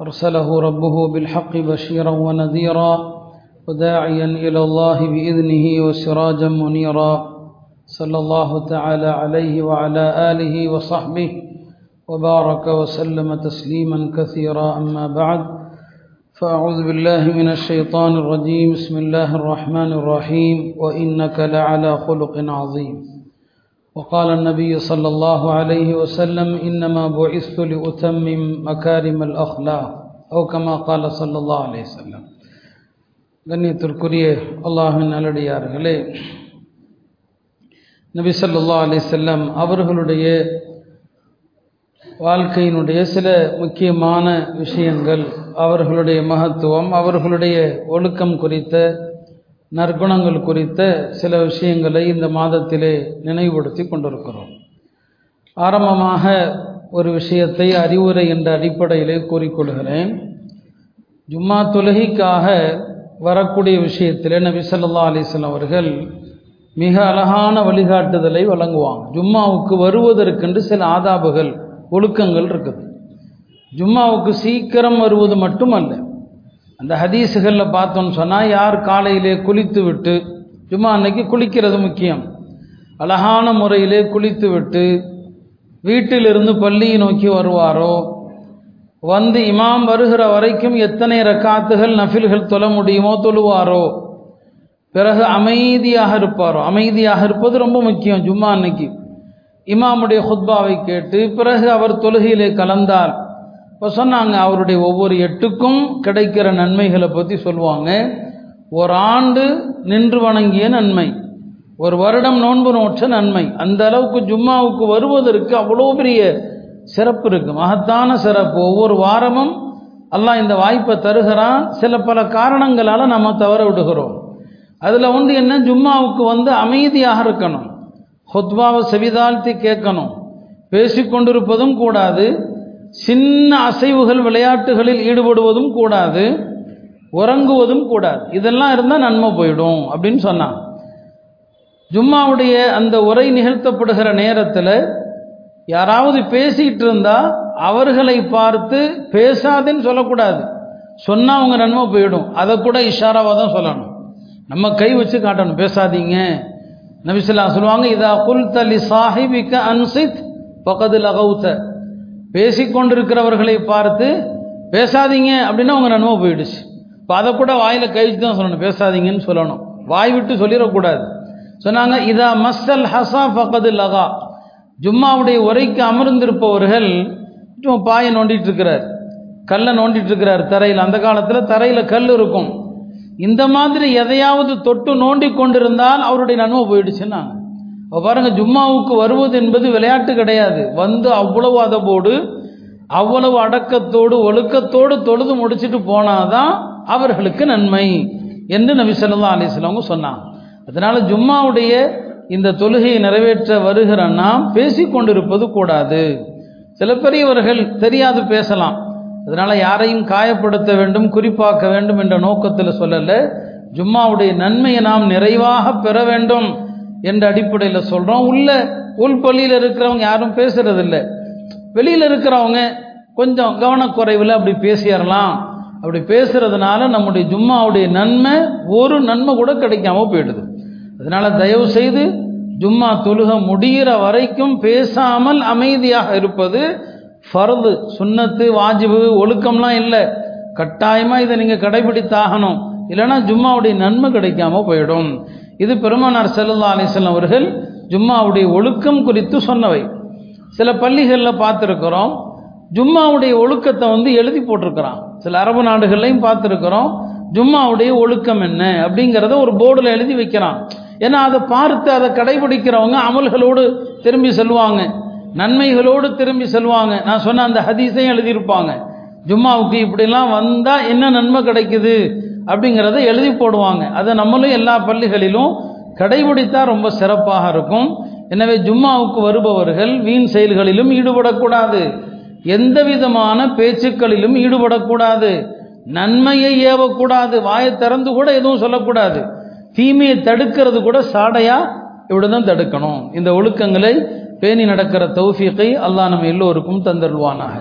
أرسله ربه بالحق بشيرا ونذيرا وداعيا إلى الله بإذنه وسراجا منيرا صلى الله تعالى عليه وعلى آله وصحبه وبارك وسلم تسليما كثيرا أما بعد فأعوذ بالله من الشيطان الرجيم بسم الله الرحمن الرحيم وإنك لعلى خلق عظيم وقال النبي صلى الله عليه وسلم إنما بعثت لأتمم مكارم الأخلاق أو كما قال صلى الله عليه وسلم கண்ணியத்திற்குரிய அல்லாஹின் நல்லடியார்களே நபி ஸல்லல்லாஹு அலைஹி வஸல்லம் அவர்களுடைய வாழ்க்கையினுடைய சில முக்கியமான விஷயங்கள் அவர்களுடைய மகத்துவம் அவர்களுடைய ஒழுக்கம் குறித்த நற்குணங்கள் குறித்த சில விஷயங்களை இந்த மாதத்திலே நினைவுபடுத்தி கொண்டிருக்கிறோம். ஆரம்பமாக ஒரு விஷயத்தை அறிவுரை என்ற அடிப்படையிலே கூறிக்கொள்கிறேன். ஜும்மா தொழுகைக்காக வரக்கூடிய விஷயத்திலே நபி சொல்லா அலிஸ்லாம் அவர்கள் மிக அழகான வழிகாட்டுதலை வழங்குவாங்க. ஜும்மாவுக்கு வருவதற்கென்று சில ஆதாபுகள் ஒழுக்கங்கள் இருக்குது. ஜும்மாவுக்கு சீக்கிரம் வருவது மட்டுமல்ல அந்த ஹதீஸுகளில் பார்த்தோன்னு சொன்னால் யார் காலையிலே குளித்து விட்டு ஜும்மா அன்னைக்கு குளிக்கிறது முக்கியம். அழகான முறையிலே குளித்து விட்டு வீட்டிலிருந்து பள்ளியை நோக்கி வருவாரோ? வந்து இமாம் வருகிற வரைக்கும் எத்தனை ரக்காத்துகள் நஃபில்கள் தொழ முடியுமோ தொழுவாரோ? பிறகு அமைதியாக இருப்பாரோ? அமைதியாக இருப்பது ரொம்ப முக்கியம் ஜும்மா அன்னைக்கு. இமாமுடைய ஹுத்பாவை கேட்டு பிறகு அவர் தொழுகையிலே கலந்தார். இப்போ சொன்னாங்க அவருடைய ஒவ்வொரு எட்டுக்கும் கிடைக்கிற நன்மைகளை பற்றி சொல்லுவாங்க. ஒரு ஆண்டு நின்று வணங்கிய நன்மை ஒரு வருடம் நோன்பு நோற்ற நன்மை அந்த அளவுக்கு ஜும்மாவுக்கு வருவதற்கு அவ்வளோ பெரிய சிறப்பு இருக்கு. மகத்தான சிறப்பு. ஒவ்வொரு வாரமும் அல்லாஹ் இந்த வாய்ப்பை தருகிறான். சில பல காரணங்களால் நம்ம தவற விடுகிறோம். அதில் வந்து என்ன? ஜும்மாவுக்கு வந்து அமைதியாக இருக்கணும். ஹொத்வாவை செவிதாழ்த்தி கேட்கணும். பேசிக்கொண்டிருப்பதும் கூடாது. சின்ன அசைவுகள் விளையாட்டுகளில் ஈடுபடுவதும் கூடாது உறங்குவதும் கூடாது. இதெல்லாம் இருந்தால் நன்மை போயிடும் அப்படின்னு சொன்னான். ஜும்மாவுடைய அந்த உரை நிகழ்த்தப்படுகிற நேரத்தில் யாராவது பேசிகிட்டு இருந்தால் அவர்களை பார்த்து பேசாதேன்னு சொல்லக்கூடாது. சொன்னால் அவங்க நன்மை போயிடும். அதை கூட இஷாராவாக தான் சொல்லணும். நம்ம கை வச்சு காட்டணும். பேசாதீங்க. நபிசுல்லா சொல்லுவாங்க இதா குல் தலி சாஹிபிக்க அன்சித் பக்கத்தில் அகவுத்த பேசிக்கொண்டிருக்கிறவர்களை பார்த்து பேசாதீங்க அப்படின்னா உங்கள் நன்மை போயிடுச்சு. இப்போ அதை கூட வாயில் கழிச்சு தான் சொல்லணும். பேசாதீங்கன்னு சொல்லணும். வாய் விட்டு சொல்லிடக்கூடாது. சொன்னாங்க இதா மஸ்ஸல் ஹசா ஃபகது லகா ஜும்மாவுடைய உரைக்கு அமர்ந்திருப்பவர்கள் சும்மா பாயை நோண்டிட்டு இருக்கிறார் கல்லை நோண்டிட்டு இருக்கிறார் தரையில். அந்த காலத்தில் தரையில் கல் இருக்கும். இந்த மாதிரி எதையாவது தொட்டு நோண்டி கொண்டிருந்தால் அவருடைய நன்மை போயிடுச்சுன்னாங்க. பாருங்க ஜும்மாவுக்கு வருவது என்பது விளையாட்டு கிடையாது. வந்து அவ்வளவு அதபோடு அவ்வளவு அடக்கத்தோடு ஒழுக்கத்தோடு தொழுது முடிச்சுட்டு போனாதான் அவர்களுக்கு நன்மை என்று நபி சொல்லா அலிஸ்லாமங்க சொன்னாங்க. அதனால ஜும்மாவுடைய இந்த தொழுகையை நிறைவேற்ற வருகிற நாம் பேசி கொண்டிருப்பது கூடாது. சில பெரியவர்கள் தெரியாது பேசலாம். அதனால யாரையும் காயப்படுத்த வேண்டும் குறிப்பாக்க வேண்டும் என்ற நோக்கத்தில் சொல்லல. ஜும்மாவுடைய நன்மையை நாம் நிறைவாக பெற வேண்டும். என்ற அடிப்படையில் சொல்கிறோம் உள்ள உள்பள்ளியில் இருக்கிறவங்க யாரும் பேசுறதில்ல. வெளியில் இருக்கிறவங்க கொஞ்சம் கவனக்குறைவில் அப்படி பேசிடலாம் அப்படி பேசுறதுனால நம்முடைய ஜும்மாவுடைய நன்மை ஒரு நன்மை கூட கிடைக்காம போயிடுது. அதனால தயவு செய்து ஜும்மா தொழுக முடிகிற வரைக்கும் பேசாமல் அமைதியாக இருப்பது ஃபர்து சுண்ணத்து வாஜிபு ஒழுக்கம்லாம் இல்லை. கட்டாயமாக இதை நீங்கள் கடைபிடித்தாகணும். இல்லைன்னா ஜும்மாவுடைய நன்மை கிடைக்காம போயிடும். இது பெருமானார் செல்லல்லா அலிஸ்லாம் அவர்கள் ஜும்மாவுடைய ஒழுக்கம் குறித்து சொன்னவை. சில பள்ளிகளில் பார்த்துருக்குறோம் ஜும்மாவுடைய ஒழுக்கத்தை வந்து எழுதி போட்டிருக்கிறான். சில அரபு நாடுகள்லையும் பார்த்துருக்குறோம் ஜும்மாவுடைய ஒழுக்கம் என்ன அப்படிங்கிறத ஒரு போர்டில் எழுதி வைக்கிறான். ஏன்னா அதை பார்த்து அதை கடைபிடிக்கிறவங்க அமல்களோடு திரும்பி செல்வாங்க. நன்மைகளோடு திரும்பி செல்வாங்க. நான் சொன்ன அந்த ஹதீஸையும் எழுதியிருப்பாங்க. ஜும்மாவுக்கு இப்படிலாம் வந்தால் என்ன நன்மை கிடைக்குது? அப்படிங்கிறத எழுதி போடுவாங்க. அதை நம்மளும் எல்லா பள்ளிகளிலும் கடைபிடித்தா ரொம்ப சிறப்பாக இருக்கும். எனவே ஜும்மாவுக்கு வருபவர்கள் வீண் செயல்களிலும் ஈடுபடக்கூடாது. எந்த விதமான பேச்சுக்களிலும் ஈடுபடக்கூடாது. நன்மையை ஏவக்கூடாது. வாயை திறந்து கூட எதுவும் சொல்லக்கூடாது. தீமையை தடுக்கிறது கூட சாடையா இவ்வளவுதான் தடுக்கணும். இந்த ஒழுக்கங்களை பேணி நடக்கிற தௌஃபீக்கை அல்லாஹ் நம்ம எல்லோருக்கும் தந்தருள்வானாக.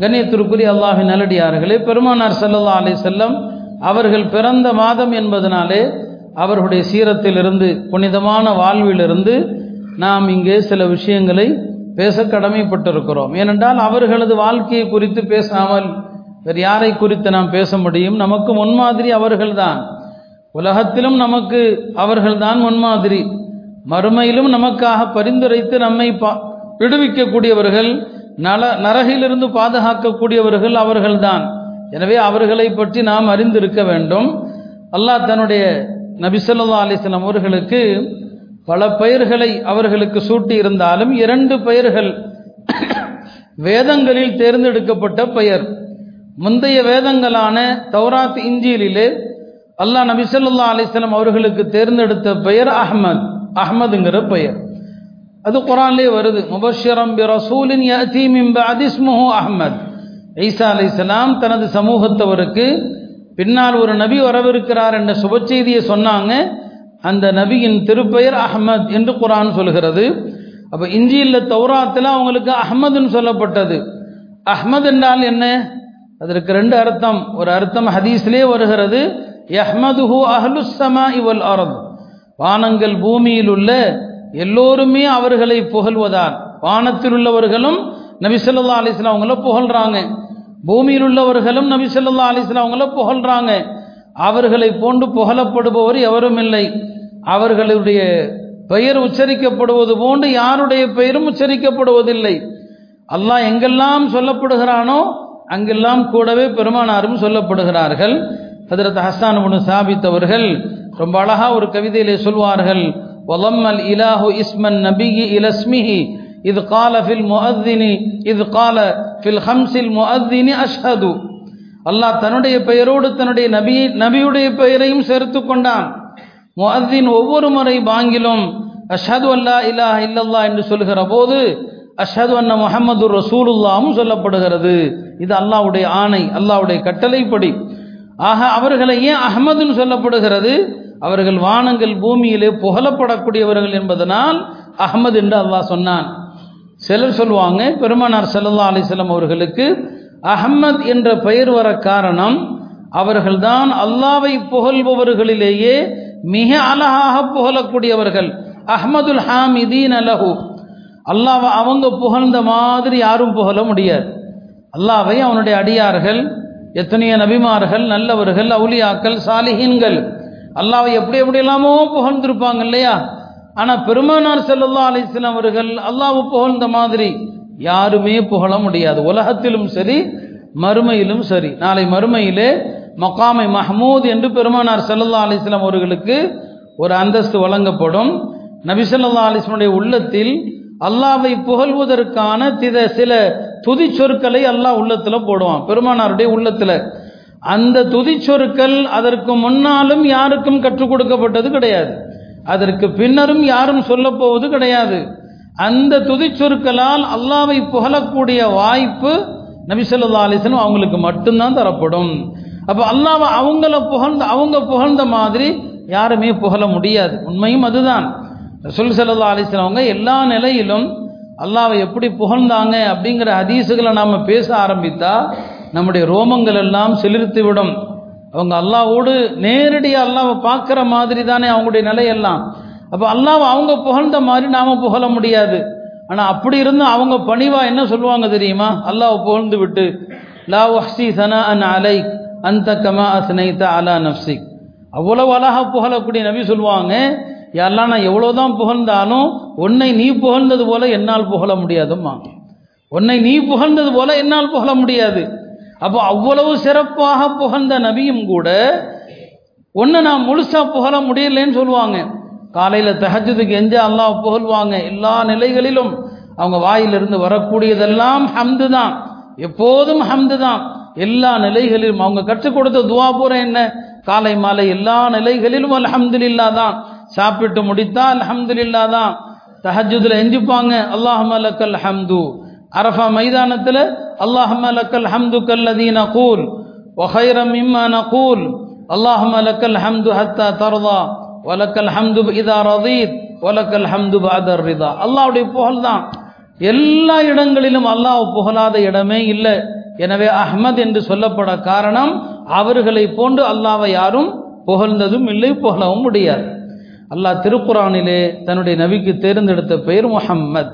கண்ணியத்திற்குரிய அல்லாஹின் நல்லடியார்களே பெருமானார் ஸல்லல்லாஹு அலைஹி செல்லம் அவர்கள் பிறந்த மாதம் என்பதனாலே அவர்களுடைய சீரத்திலிருந்து புனிதமான வாழ்விலிருந்து நாம் இங்கே சில விஷயங்களை பேச கடமைப்பட்டிருக்கிறோம். ஏனென்றால் அவர்களது வாழ்க்கையை குறித்து பேசாமல் வேறு யாரை குறித்து நாம் பேச முடியும்? நமக்கு முன்மாதிரி அவர்கள்தான். உலகத்திலும் நமக்கு அவர்கள்தான் முன்மாதிரி. மறுமையிலும் நமக்காக பரிந்துரைத்து நம்மை பா விடுவிக்கக்கூடியவர்கள் நல நரகிலிருந்து பாதுகாக்கக்கூடியவர்கள் அவர்கள்தான். எனவே அவர்களை பற்றி நாம் அறிந்திருக்க வேண்டும். அல்லாஹ் தன்னுடைய நபிசல்லா அலிஸ்லாம் அவர்களுக்கு பல பெயர்களை அவர்களுக்கு சூட்டி இருந்தாலும் இரண்டு பெயர்கள் வேதங்களில் தேர்ந்தெடுக்கப்பட்ட பெயர். முந்தைய வேதங்களான தௌராத் இஞ்சியிலே அல்லாஹ் நபிசல்லா அலிஸ்லாம் அவர்களுக்கு தேர்ந்தெடுத்த பெயர் அஹ்மத் அஹ்மதுங்கிற பெயர். அது குரான்லேயே வருது. முபஷரம் பி அஹ்மத். ஈசா இஸ்லாம் தனது சமூகத்தவருக்கு பின்னால் ஒரு நபி வரவிருக்கிறார் என்ற சுப செய்தியை சொன்னாங்க. அந்த நபியின் திருப்பெயர் அஹ்மத் என்று குரான் சொல்கிறது. அப்போ இஞ்சியில் தௌராத்தில் அவங்களுக்கு அஹ்மதுன்னு சொல்லப்பட்டது. அஹ்மத் என்றால் என்ன? அதற்கு ரெண்டு அர்த்தம். ஒரு அர்த்தம் ஹதீஸ்லே வருகிறது. யஹ்மதுஹு அஹ்லுசமா இவல் அரத். வானங்கள் பூமியில் உள்ள எல்லோருமே அவர்களை புகழ்வதால் வானத்தில் உள்ளவர்களும் நபி சொல்லா அலிஸ்லாம் அவங்கள புகழ்றாங்க. பூமியில் உள்ளவர்களும் நபி சொல்லா அலிஸ்லாம் அவங்கள புகழ்றாங்க. அவர்களை போன்று புகழப்படுபவர் எவரும் இல்லை. அவர்களுடைய பெயர் உச்சரிக்கப்படுவது போன்று யாருடைய பெயரும் உச்சரிக்கப்படுவதில்லை. அல்லாஹ் எங்கெல்லாம் சொல்லப்படுகிறானோ அங்கெல்லாம் கூடவே பெருமானாரும் சொல்லப்படுகிறார்கள். ஹதரத் ஹசான் முனு சாபித் ரொம்ப அழகாக ஒரு கவிதையிலே சொல்வார்கள் ஒலம்மல் இலாஹு இஸ்மன் நபிகி இலஸ்மிஹி இது கால ஃபில் முஹத்தினி இது கால ஃபில் ஹம்சில் முஹத்தினி அஷ்ஹது அல்லாஹ் தன்னுடைய பெயரோடு தன்னுடைய நபி நபியுடைய பெயரையும் சேர்த்து கொண்டான். முஹத்தின் ஒவ்வொரு முறை பாங்கிலும் அஷது அல்லா இல்லா இல்லல்லா என்று சொல்கிற போது அஷ்ஹது அன்ன முகமது ரசூலுல்லாவும் சொல்லப்படுகிறது. இது அல்லாவுடைய ஆணை அல்லாவுடைய கட்டளைப்படி. ஆக அவர்களை ஏன் அஹமதுன்னு சொல்லப்படுகிறது? அவர்கள் வானங்கள் பூமியிலே புகழப்படக்கூடியவர்கள் என்பதனால் அஹமது என்று அல்லாஹ் சொன்னான். சிலர் சொல்லுவாங்க பெருமானார் சல்லா அலிசல்லம் அவர்களுக்கு அஹம்மத் என்ற பெயர் வர காரணம் அவர்கள்தான் அல்லாவை புகழ்பவர்களிலேயே மிக அழகாக புகழக்கூடியவர்கள். அஹமதுல் ஹாமிதீன் அலஹு அல்லாவை அவங்க புகழ்ந்த மாதிரி யாரும் புகழ முடியாது. அல்லாவை அவனுடைய அடியார்கள் எத்தனையோ நபிமார்கள் நல்லவர்கள் அவுலியாக்கள் சாலிஹீன்கள் அல்லாவை எப்படி எப்படி எப்படியெல்லாமோ புகழ்ந்திருப்பாங்க இல்லையா? ஆனால் பெருமானார் செல்லல்லா அலிஸ்லாம் அவர்கள் அல்லாஹ் புகழ்ந்த மாதிரி யாருமே புகழ முடியாது. உலகத்திலும் சரி மறுமையிலும் சரி. நாளை மறுமையிலே மொக்காமை மஹமூத் என்று பெருமானார் செல்லல்லா அலிஸ்லாம் அவர்களுக்கு ஒரு அந்தஸ்து வழங்கப்படும். நபிசல்லா அலிஸ்லமுடைய உள்ளத்தில் அல்லாவை புகழ்வதற்கான தித சில துதி சொற்களை அல்லாஹ் உள்ளத்தில் போடுவான். பெருமானாருடைய உள்ளத்தில். அந்த துதி சொற்கள் அதற்கு முன்னாலும் யாருக்கும் கற்றுக் கொடுக்கப்பட்டது கிடையாது. அதற்கு பின்னரும் யாரும் சொல்லப்போவது கிடையாது. அந்த துதி சொற்களால் அல்லாவை புகழக்கூடிய வாய்ப்பு நபிசல்லா அலிஸ்லம் அவங்களுக்கு மட்டும்தான் தரப்படும். அப்போ அல்லாவை அவங்கள புகழ்ந்த அவங்க புகழ்ந்த மாதிரி யாருமே புகழ முடியாது. உண்மையும் அதுதான். ரசூல் சல்லா அலிஸ்லாம் அவங்க எல்லா நிலையிலும் அல்லாவை எப்படி புகழ்ந்தாங்க அப்படிங்கிற ஹதீஸுகளை நாம் பேச ஆரம்பித்தா நம்முடைய ரோமங்கள் எல்லாம் செலுத்திவிடும் விடும் அவங்க அல்லாவோடு நேரடியாக அல்லாவை பார்க்குற மாதிரி தானே அவங்களுடைய நிலையெல்லாம். அப்போ அல்லாவை அவங்க புகழ்ந்த மாதிரி நாம் புகழ முடியாது. ஆனால் அப்படி இருந்தால் அவங்க பணிவாக என்ன சொல்லுவாங்க தெரியுமா? அல்லாவை புகழ்ந்து விட்டு லா வஹ்சி சனா அன் அலை அந்த கமா அசனைத்த அலா நப்சிக் அவ்வளவு அழகாக புகழக்கூடிய நபி சொல்லுவாங்க யாரெல்லாம் நான் எவ்வளோதான் புகழ்ந்தாலும் உன்னை நீ புகழ்ந்தது போல என்னால் புகழ முடியாதும்மா. உன்னை நீ புகழ்ந்தது போல என்னால் புகழ முடியாது. அப்போ அவ்வளவு சிறப்பாக புகழ்ந்த நபியும் கூட ஒன்று நான் முழுசாக புகழ முடியலன்னு சொல்லுவாங்க. காலையில் தஹஜதுக்கு எஞ்ச அல்லாஹ் புகழ்வாங்க. எல்லா நிலைகளிலும் அவங்க வாயிலிருந்து வரக்கூடியதெல்லாம் ஹம்து தான் எப்போதும் ஹம்து தான் எல்லா நிலைகளிலும் அவங்க கற்றுக் கொடுத்த துவா பூரா என்ன? காலை மாலை எல்லா நிலைகளிலும் அல்ஹம்துலில்லா தான். சாப்பிட்டு முடித்தா இல்லா தான். தஹஜுதில் எஞ்சிப்பாங்க. அல்லாஹும லக்கல் ஹம்து. அரஃபா மைதானத்தில் அல்லாஹும லக்கல் ஹம்து கல்லதீன கூல் وخيرا مما نقول اللهم لك الحمد حتى ترضى ولك الحمد إذا رضيت ولك الحمد بعد الرضا அல்லாஹ்வுடைய புகழ் தான் எல்லா இடங்களிலும் அல்லாஹ் புகழாத இடமே இல்லை எனவே அஹ்மத் என்று சொல்லப்பட காரணம் அவர்களை போன்று அல்லாவை யாரும் புகழ்ந்ததும் இல்லை புகழவும் முடியாது அல்லாஹ் திருக்குறானிலே தன்னுடைய நபிக்கு தேர்ந்தெடுத்த பெயர் முஹம்மத்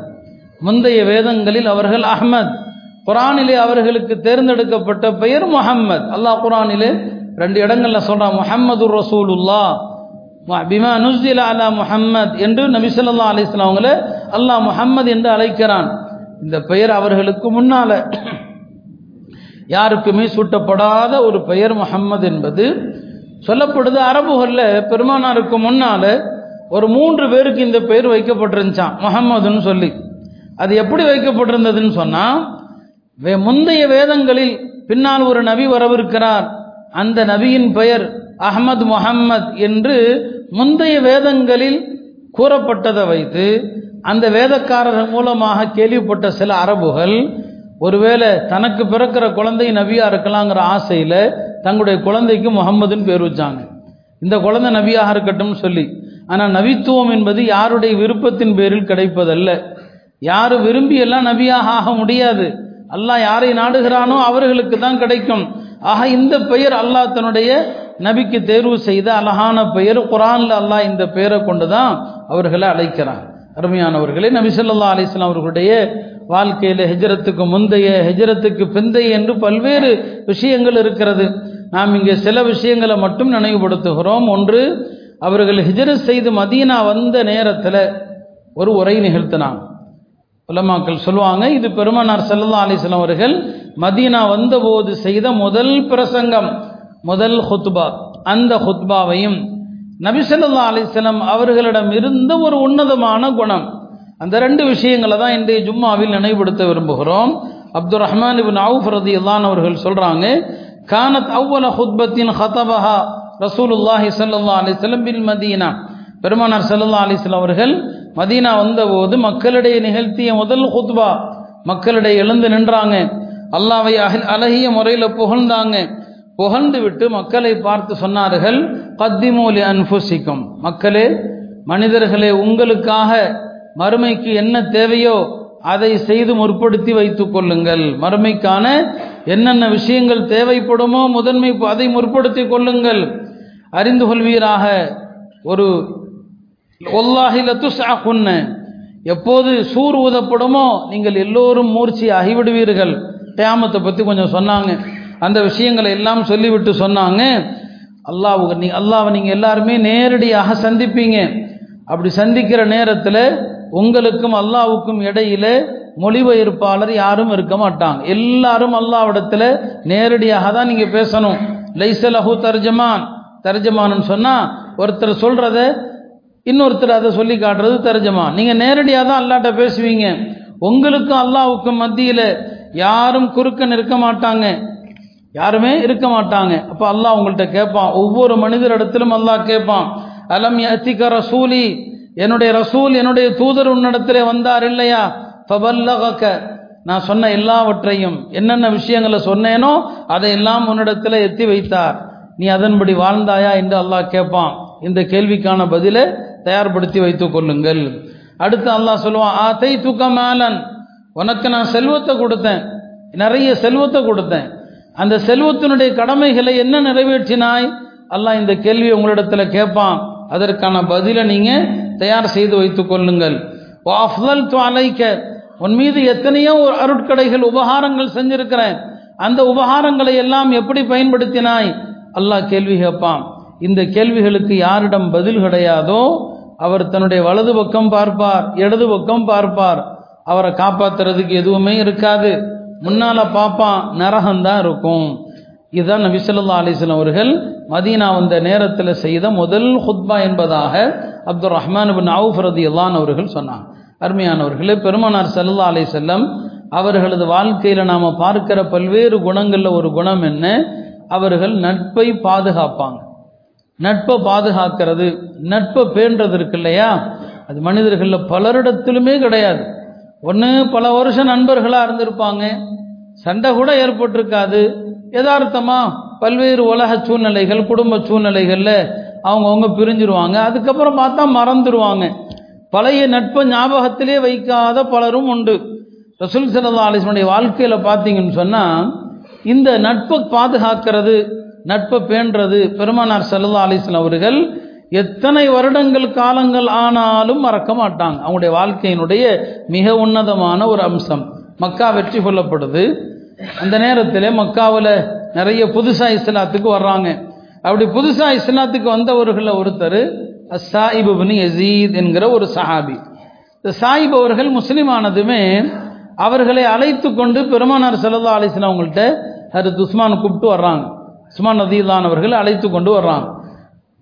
முந்தைய வேதங்களில் அவர்கள் அஹ்மத் குரானிலே அவர்களுக்கு தேர்ந்தெடுக்கப்பட்ட பெயர் முஹம்மத். அல்லாஹ் குரானிலே ரெண்டு இடங்கள்ல சொல்றான் முஹம்மது ரசூலுல்லா பிமா நுஸ்தில அலா முஹம்மத் என்று நபிசல்லா அலிஸ்லாம் அவங்கள அல்லாஹ் முஹம்மது என்று அழைக்கிறான். இந்த பெயர் அவர்களுக்கு முன்னால யாருக்குமே சூட்டப்படாத ஒரு பெயர் முஹம்மது என்பது சொல்லப்படுது. அரபுகளில் பெருமானாருக்கு முன்னால ஒரு மூன்று பேருக்கு இந்த பெயர் வைக்கப்பட்டிருந்துச்சான் முஹம்மதுன்னு சொல்லி. அது எப்படி வைக்கப்பட்டிருந்ததுன்னு சொன்னால் முந்தைய வேதங்களில் பின்னால் ஒரு நபி வரவிருக்கிறார். அந்த நபியின் பெயர் அஹமது முஹம்மத் என்று முந்தைய வேதங்களில் கூறப்பட்டதை வைத்து அந்த வேதக்காரர் மூலமாக கேள்விப்பட்ட சில அரபுகள் ஒருவேளை தனக்கு பிறக்கிற குழந்தை நபியா இருக்கலாங்கிற ஆசையில் தங்களுடைய குழந்தைக்கு முகம்மதுன்னு பேர் வச்சாங்க. இந்த குழந்தை நபியாக இருக்கட்டும்னு சொல்லி. ஆனால் நபித்துவம் என்பது யாருடைய விருப்பத்தின் பேரில் கிடைப்பதல்ல. யாரும் விரும்பியெல்லாம் நபியாக ஆக முடியாது. அல்லாஹ் யாரை நாடுகிறானோ அவர்களுக்கு தான் கிடைக்கும். ஆக இந்த பெயர் அல்லாஹ் தன்னுடைய நபிக்கு தேர்வு செய்த அழகான பெயர். குரான்ல அல்லாஹ் இந்த பெயரை கொண்டு தான் அவர்களை அழைக்கிறான். அருமையானவர்களே நபி சொல்லா அலிஸ்லாம் அவர்களுடைய வாழ்க்கையில் ஹெஜரத்துக்கு முந்தைய ஹெஜரத்துக்கு பிந்தைய என்று பல்வேறு விஷயங்கள் இருக்கிறது. நாம் இங்கே சில விஷயங்களை மட்டும் நினைவுபடுத்துகிறோம். ஒன்று அவர்கள் ஹிஜரத் செய்து மதீனா வந்த நேரத்தில் ஒரு உரை நிகழ்த்தினான் உலமாக்கள் சொல்லுவாங்க இது பெருமானார் செல்லல்லா அலிஸ்லாம் அவர்கள் மதீனா வந்தபோது செய்த முதல் பிரசங்கம் முதல் ஹுத்பா. அந்த ஹுத்பாவையும் நபி ஸல்லல்லாஹு அவர்களிடம் இருந்த ஒரு உன்னதமான குணம். அந்த ரெண்டு விஷயங்களை தான் இன்றைய ஜும்மாவில் நினைவுபடுத்த விரும்புகிறோம். அப்துல் ரஹ்மான் இபின் அவுஃப் ரதியல்லான் அவர்கள் சொல்கிறாங்க கானத் அவ்வல ஹுத்பத்தின் ஹதபஹா ரசூலுல்லாஹி சல்லா அலிஸ்லம் வஸல்லம் பில் மதீனா. பெருமானார் ஸல்லல்லாஹு அலிஸ்லாம் அவர்கள் மதீனா வந்தபோது மக்களிடையே நிகழ்த்திய முதல் ஹுத்பா மக்களிடையே எழுந்து நின்றாங்க. அல்லாவை அஹ்- அழகிய முறையில் புகழ்ந்தாங்க. புகழ்ந்து விட்டு மக்களை பார்த்து சொன்னார்கள் கத்திமூலி அன்புசிக்கும் மக்களே மனிதர்களே உங்களுக்காக மறுமைக்கு என்ன தேவையோ அதை செய்து முற்படுத்தி வைத்துக் கொள்ளுங்கள். மறுமைக்கான என்னென்ன விஷயங்கள் தேவைப்படுமோ முதன்மை அதை முற்படுத்தி கொள்ளுங்கள். அறிந்து கொள்வீராக ஒரு ஒல்லாஹில லத்துஸ்அகுன்ன எப்போது சூர் ஊதப்படுமோ நீங்கள் எல்லோரும் மூர்ச்சி ஆகிவிடுவீர்கள் கியாமத்தை பற்றி கொஞ்சம் சொன்னாங்க. அந்த விஷயங்களை எல்லாம் சொல்லிவிட்டு சொன்னாங்க. அல்லாஹ் நீ அல்லாவை நீங்கள் எல்லாருமே நேரடியாக சந்திப்பீங்க. அப்படி சந்திக்கிற நேரத்தில் உங்களுக்கும் அல்லாவுக்கும் இடையில மொழிபெயர்ப்பாளர் யாரும் இருக்க மாட்டாங்க. எல்லாரும் அல்லாவிடத்தில் நேரடியாக தான் நீங்கள் பேசணும். லைசலஹு தர்ஜமான். தர்ஜமானன்னு சொன்னால் ஒருத்தர் சொல்கிறத இன்னொருத்தர் அதை சொல்லி காட்டுறது தர்ஜமா. நீங்கள் நேரடியாக தான் அல்லாட்ட பேசுவீங்க. உங்களுக்கும் அல்லாவுக்கும் மத்தியில் யாரும் குறுக்க நிற்க மாட்டாங்க. யாருமே இருக்க மாட்டாங்க. அப்போ அல்லாஹ் உங்கள்கிட்ட கேட்பான். ஒவ்வொரு மனிதர் இடத்திலும் அல்லாஹ் கேட்பான். அலம் யத்திக ரசூலி? என்னுடைய ரசூல் என்னுடைய தூதர் உன்னிடத்திலே வந்தார் இல்லையா? ஃபபல்லகக. நான் சொன்ன எல்லாவற்றையும். என்னென்ன விஷயங்களை சொன்னேனோ அதையெல்லாம் உன்னிடத்தில் எத்தி வைத்தார். நீ அதன்படி வாழ்ந்தாயா? என்று அல்லாஹ் கேட்பான். இந்த கேள்விக்கான பதிலை தயார்படுத்தி வைத்துக் கொள்ளுங்கள். அடுத்து அல்லாஹ் சொல்லுவான் ஆத்தை தூக்க மேலன். உனக்கு நான் செல்வத்தை கொடுத்தேன். நிறைய செல்வத்தை கொடுத்தேன். அந்த செல்வத்தினுடைய கடமைகளை என்ன நிறைவேற்றினாய்? அல்லாஹ் இந்த கேள்வி உங்களிடத்தில் கேட்பான். அதற்கான பதிலை நீங்கள் தயார் செய்து வைத்துக் கொள்ளுங்கள். அஃதல் அலைக்க. உன் மீது எத்தனையோ ஒரு அருட்கடைகள் உபகாரங்கள் செஞ்சிருக்கிறேன். அந்த உபகாரங்களை எல்லாம் எப்படி பயன்படுத்தினாய்? அல்லாஹ் கேள்வி கேட்பான். இந்த கேள்விகளுக்கு யாரிடம் பதில் கிடையாதோ அவர் தன்னுடைய வலது பக்கம் பார்ப்பார் இடது பக்கம் பார்ப்பார். அவரை காப்பாத்துறதுக்கு எதுவுமே இருக்காது. முன்னால பார்ப்பான் நரகம்தான் இருக்கும். இதுதான் நபிசல்லா அலிஸ்லாம் அவர்கள் மதீனா வந்த நேரத்தில் செய்த முதல் ஹுத்பா என்பதாக அப்துல் ரஹ்மான் பின் அவுஃப் அவர்கள் சொன்னாங்க. அருமையானவர்களே பெருமானார் சல்லா அலி செல்லம் அவர்களது வாழ்க்கையில் நாம் பார்க்கிற பல்வேறு குணங்களில் ஒரு குணம் என்ன? அவர்கள் நட்பை பாதுகாப்பாங்க. நட்பை பாதுகாக்கிறது நட்பை பேண்டது இருக்கு இல்லையா? அது மனிதர்களில் பலரிடத்திலுமே கிடையாது. ஒன்று பல வருஷம் நண்பர்களாக இருந்திருப்பாங்க. சண்டை கூட ஏற்பட்டிருக்காது. யதார்த்தமாக பல்வேறு உலக சூழ்நிலைகள் குடும்ப சூழ்நிலைகளில் அவங்கவுங்க பிரிஞ்சிருவாங்க. அதுக்கப்புறம் பார்த்தா மறந்துடுவாங்க பழைய நட்பை ஞாபகத்திலே வைக்காத பலரும் உண்டு. ரசூல் சல்லா அலிஸ்மனுடைய வாழ்க்கையில் பார்த்தீங்கன்னு சொன்னால் இந்த நட்பை பாதுகாக்கிறது நட்பை பேண்டுறது பெருமானார் சல்லா அலிஸ்லாம் அவர்கள் எத்தனை வருடங்கள் காலங்கள் ஆனாலும் மறக்க மாட்டாங்க. அவங்களுடைய வாழ்க்கையினுடைய மிக உன்னதமான ஒரு அம்சம். மக்கா வெற்றி கொள்ளப்படுது. அந்த நேரத்தில் மக்காவில் நிறைய புதுசாக இஸ்லாத்துக்கு வர்றாங்க. அப்படி புதுசாக இஸ்லாத்துக்கு வந்தவர்களில் ஒருத்தர் சாயிப் பின் யசீத் என்கிற ஒரு சஹாபி. இந்த சாயிப் அவர்கள் முஸ்லீம் ஆனதுமே அவர்களை அழைத்து கொண்டு பெருமானார் சல்லா அலிஸ்லாம் அவங்கள்ட்ட ஹரத் உஸ்மான் கூப்பிட்டு வர்றாங்க. உஸ்மான் நதியில்லான் அவர்கள் அழைத்து கொண்டு வர்றாங்க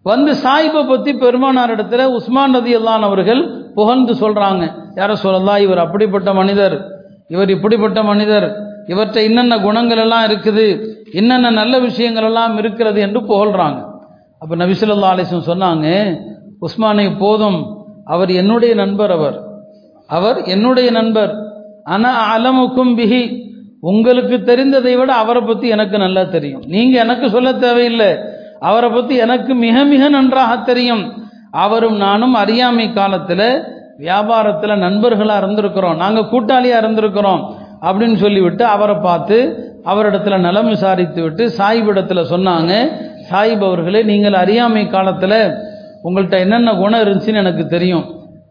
வந்து சாயிபை பற்றி பெருமானார் இடத்துல உஸ்மான் நதி அவர்கள் புகழ்ந்து சொல்கிறாங்க யார சொல்லலாம் இவர் அப்படிப்பட்ட மனிதர். இவர் இப்படிப்பட்ட மனிதர். இவற்றை என்னென்ன குணங்கள் எல்லாம் இருக்குது? என்னென்ன நல்ல விஷயங்கள் எல்லாம் இருக்கிறது? என்று புகழ்றாங்க. அப்போ நபிசுல்லா அலிசன் சொன்னாங்க உஸ்மானை போதும். அவர் என்னுடைய நண்பர் அவர். அவர் என்னுடைய நண்பர். அன அலமுக்கும் பிஹி. உங்களுக்கு தெரிந்ததை விட அவரை பற்றி எனக்கு நல்லா தெரியும். நீங்கள் எனக்கு சொல்ல தேவையில்லை. அவரை பற்றி எனக்கு மிக மிக நன்றாக தெரியும். அவரும் நானும் அறியாமை காலத்தில் வியாபாரத்தில் நண்பர்களாக இருந்திருக்கிறோம். நாங்கள் கூட்டாளியாக இருந்திருக்கிறோம் அப்படின்னு சொல்லிவிட்டு அவரை பார்த்து அவரிடத்துல நலம் விசாரித்து விட்டு சாயிபிடத்தில் சொன்னாங்க. சாயிப் அவர்களே நீங்கள் அறியாமை காலத்தில் உங்கள்கிட்ட என்னென்ன குணம் இருந்துச்சுன்னு எனக்கு தெரியும்.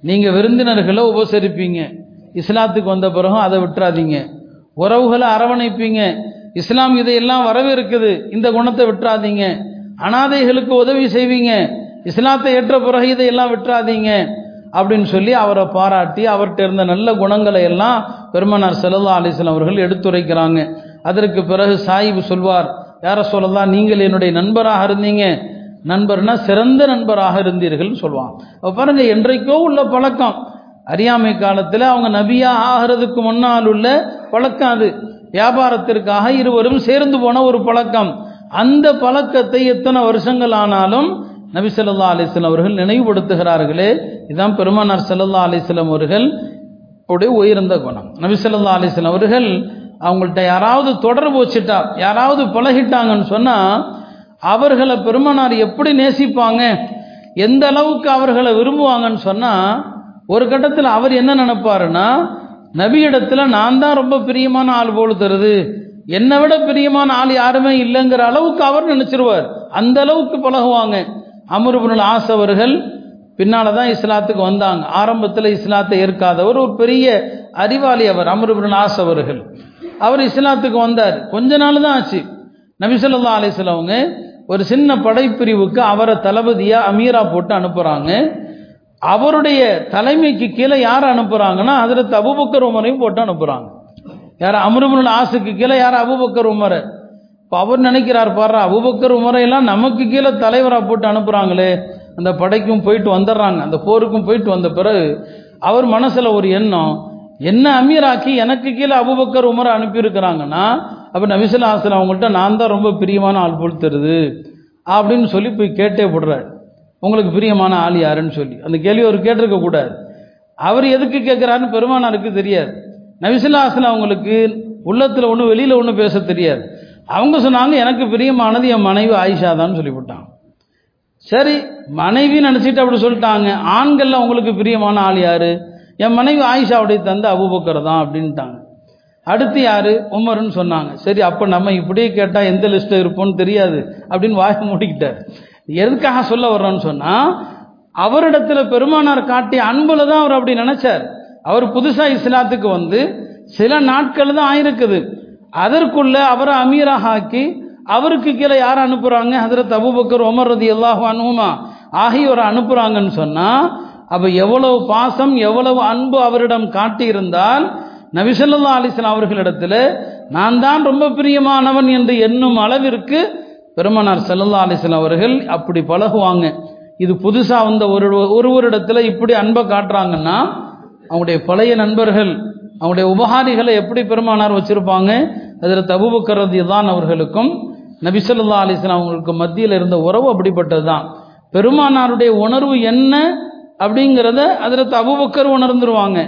நீங்கள் விருந்தினர்களை உபசரிப்பீங்க. இஸ்லாத்துக்கு வந்த பிறகும் அதை விட்டுறாதீங்க. உறவுகளை அரவணைப்பீங்க. இஸ்லாம் இதையெல்லாம் வரவேற்குது. இந்த குணத்தை விட்டுறாதீங்க. அனாதைகளுக்கு உதவி செய்வீங்க. இஸ்லாத்தை ஏற்ற பிறகு இதையெல்லாம் விட்டுறாதீங்க. அப்படின்னு சொல்லி அவரை பாராட்டி அவர்கிட்ட இருந்த நல்ல குணங்களை எல்லாம் பெருமனார் செல்லல்லா அலிஸ்லாம் அவர்கள் எடுத்துரைக்கிறாங்க. அதற்கு பிறகு சாயிப் சொல்வார் யார சொல்லலாம்? நீங்கள் என்னுடைய நண்பராக இருந்தீங்க. நண்பர்னா சிறந்த நண்பராக இருந்தீர்கள்னு சொல்லுவாங்க பாருங்க என்றைக்கோ உள்ள பழக்கம். அறியாமை காலத்தில் அவங்க நபியா ஆகிறதுக்கு முன்னால் உள்ள பழக்கம் அது. வியாபாரத்திற்காக இருவரும் சேர்ந்து போன ஒரு பழக்கம். அந்த பழக்கத்தை எத்தனை வருஷங்கள் ஆனாலும் நபி சொல்லா அலிஸ்லாம் அவர்கள் நினைவுபடுத்துகிறார்களே. இதுதான் பெருமானார் சல்லல்லா அலிஸ்லாம் அவர்கள் உடைய உயர்ந்த குணம். நபி சொல்லா அலிஸ்லாம் அவர்கள் அவங்கள்ட்ட யாராவது தொடர்பு வச்சுட்டா யாராவது பழகிட்டாங்கன்னு சொன்னால் அவர்களை பெருமானார் எப்படி நேசிப்பாங்க? எந்த அளவுக்கு அவர்களை விரும்புவாங்கன்னு சொன்னால் ஒரு கட்டத்தில் அவர் என்ன நினைப்பாருன்னா நபியிடத்தில் நான் தான் ரொம்ப பிரியமான ஆள் போல தருது. என்னை விட பிரியமான ஆள் யாருமே இல்லைங்கிற அளவுக்கு அவர் நினைச்சிருவார். அந்த அளவுக்கு பழகுவாங்க. அமருபுனல் ஆஸ் அவர்கள் தான் இஸ்லாத்துக்கு வந்தாங்க. ஆரம்பத்தில் இஸ்லாத்தை ஏற்காதவர் ஒரு பெரிய அறிவாளி அவர் அமருபுனல் ஆஸ் அவர்கள். அவர் இஸ்லாத்துக்கு வந்தார். கொஞ்ச நாள் தான் ஆச்சு. நபிசல்லா அலிஸ்லவங்க ஒரு சின்ன படைப்பிரிவுக்கு அவரை தளபதியா அமீரா போட்டு அனுப்புறாங்க. அவருடைய தலைமைக்கு கீழே யார் அனுப்புறாங்கன்னா அதில் அபுபக்கர் உமரையும் போட்டு அனுப்புறாங்க. யார் அமருமன் ஆசுக்கு கீழே யார் அபுபக்கர் உமரை? இப்போ அவர் நினைக்கிறார் பாரு அபுபக்கர் உமரையெல்லாம் நமக்கு கீழே தலைவராக போட்டு அனுப்புகிறாங்களே அந்த படைக்கும் போயிட்டு வந்துடுறாங்க. அந்த போருக்கும் போயிட்டு வந்த பிறகு அவர் மனசில் ஒரு எண்ணம் என்ன அமீராக்கி எனக்கு கீழே அபுபக்கர் உமரை அனுப்பியிருக்கிறாங்கன்னா அப்போ நபிசுல்லா ஆசன் அவங்கள்ட்ட நான் தான் ரொம்ப பிரியமான ஆள் போல் அப்படின்னு சொல்லி போய் கேட்டே போடுறாரு. உங்களுக்கு பிரியமான ஆள் யாருன்னு சொல்லி. அந்த கேள்வி அவர் கேட்டிருக்க கூடாது. அவர் எதுக்கு கேட்குறாருன்னு பெருமானாருக்கு தெரியாது. நபிசுல்லா அவங்களுக்கு உள்ளத்தில் ஒன்று வெளியில் ஒன்று பேச தெரியாது. அவங்க சொன்னாங்க எனக்கு பிரியமானது என் மனைவி ஆயிஷா தான் சொல்லிவிட்டாங்க சரி மனைவி நினச்சிட்டு அப்படி சொல்லிட்டாங்க. ஆண்களில் உங்களுக்கு பிரியமான ஆள் யாரு? என் மனைவி ஆயிஷாவுடைய தந்தை அபுபக்கர் தான் அப்படின்ட்டாங்க. அடுத்து யாரு? உமர்னு சொன்னாங்க. சரி அப்போ நம்ம இப்படியே கேட்டால் எந்த லிஸ்ட்டில் இருப்போம்னு தெரியாது அப்படின்னு வாய மூடிக்கிட்டார். எதுக்காக சொல்ல வர்றோம்னு சொன்னால் அவரிடத்துல பெருமானார் காட்டிய அன்புல தான் அவர் அப்படி நினைச்சார். அவர் புதுசாக இஸ்லாத்துக்கு வந்து சில நாட்கள் தான் ஆயிருக்குது. அதற்குள்ள அவரை அமீராக ஆக்கி அவருக்கு கீழே யார் அனுப்புகிறாங்க ஹதரத் அபுபக்கர் ஒமர் ரதி அல்லாஹு அனுமா ஆகியோரை அனுப்புகிறாங்கன்னு சொன்னால் அப்போ எவ்வளவு பாசம் எவ்வளவு அன்பு அவரிடம் காட்டியிருந்தால் நபிசல்லா அலிஸ்லாம் அவர்களிடத்தில் நான் தான் ரொம்ப பிரியமானவன் என்று எண்ணும் அளவிற்கு பெருமனார் செல்லல்லா அலிஸ்லாம் அவர்கள் அப்படி பழகுவாங்க. இது புதுசாக வந்த ஒரு ஒருவரிடத்தில் இப்படி அன்பை காட்டுறாங்கன்னா அவங்களுடைய பழைய நண்பர்கள் அவங்களுடைய உபகாரிகளை எப்படி பெருமானார் வச்சிருப்பாங்க? அதில் தபுபக்கரதி தான் அவர்களுக்கும் நபிசல்லா அலிஸ்லாம் அவங்களுக்கு மத்தியில் இருந்த உறவு அப்படிப்பட்டது தான் பெருமானாருடைய உணர்வு என்ன அப்படிங்கிறத அதில் அபுபக்கர் உணர்ந்துருவாங்க.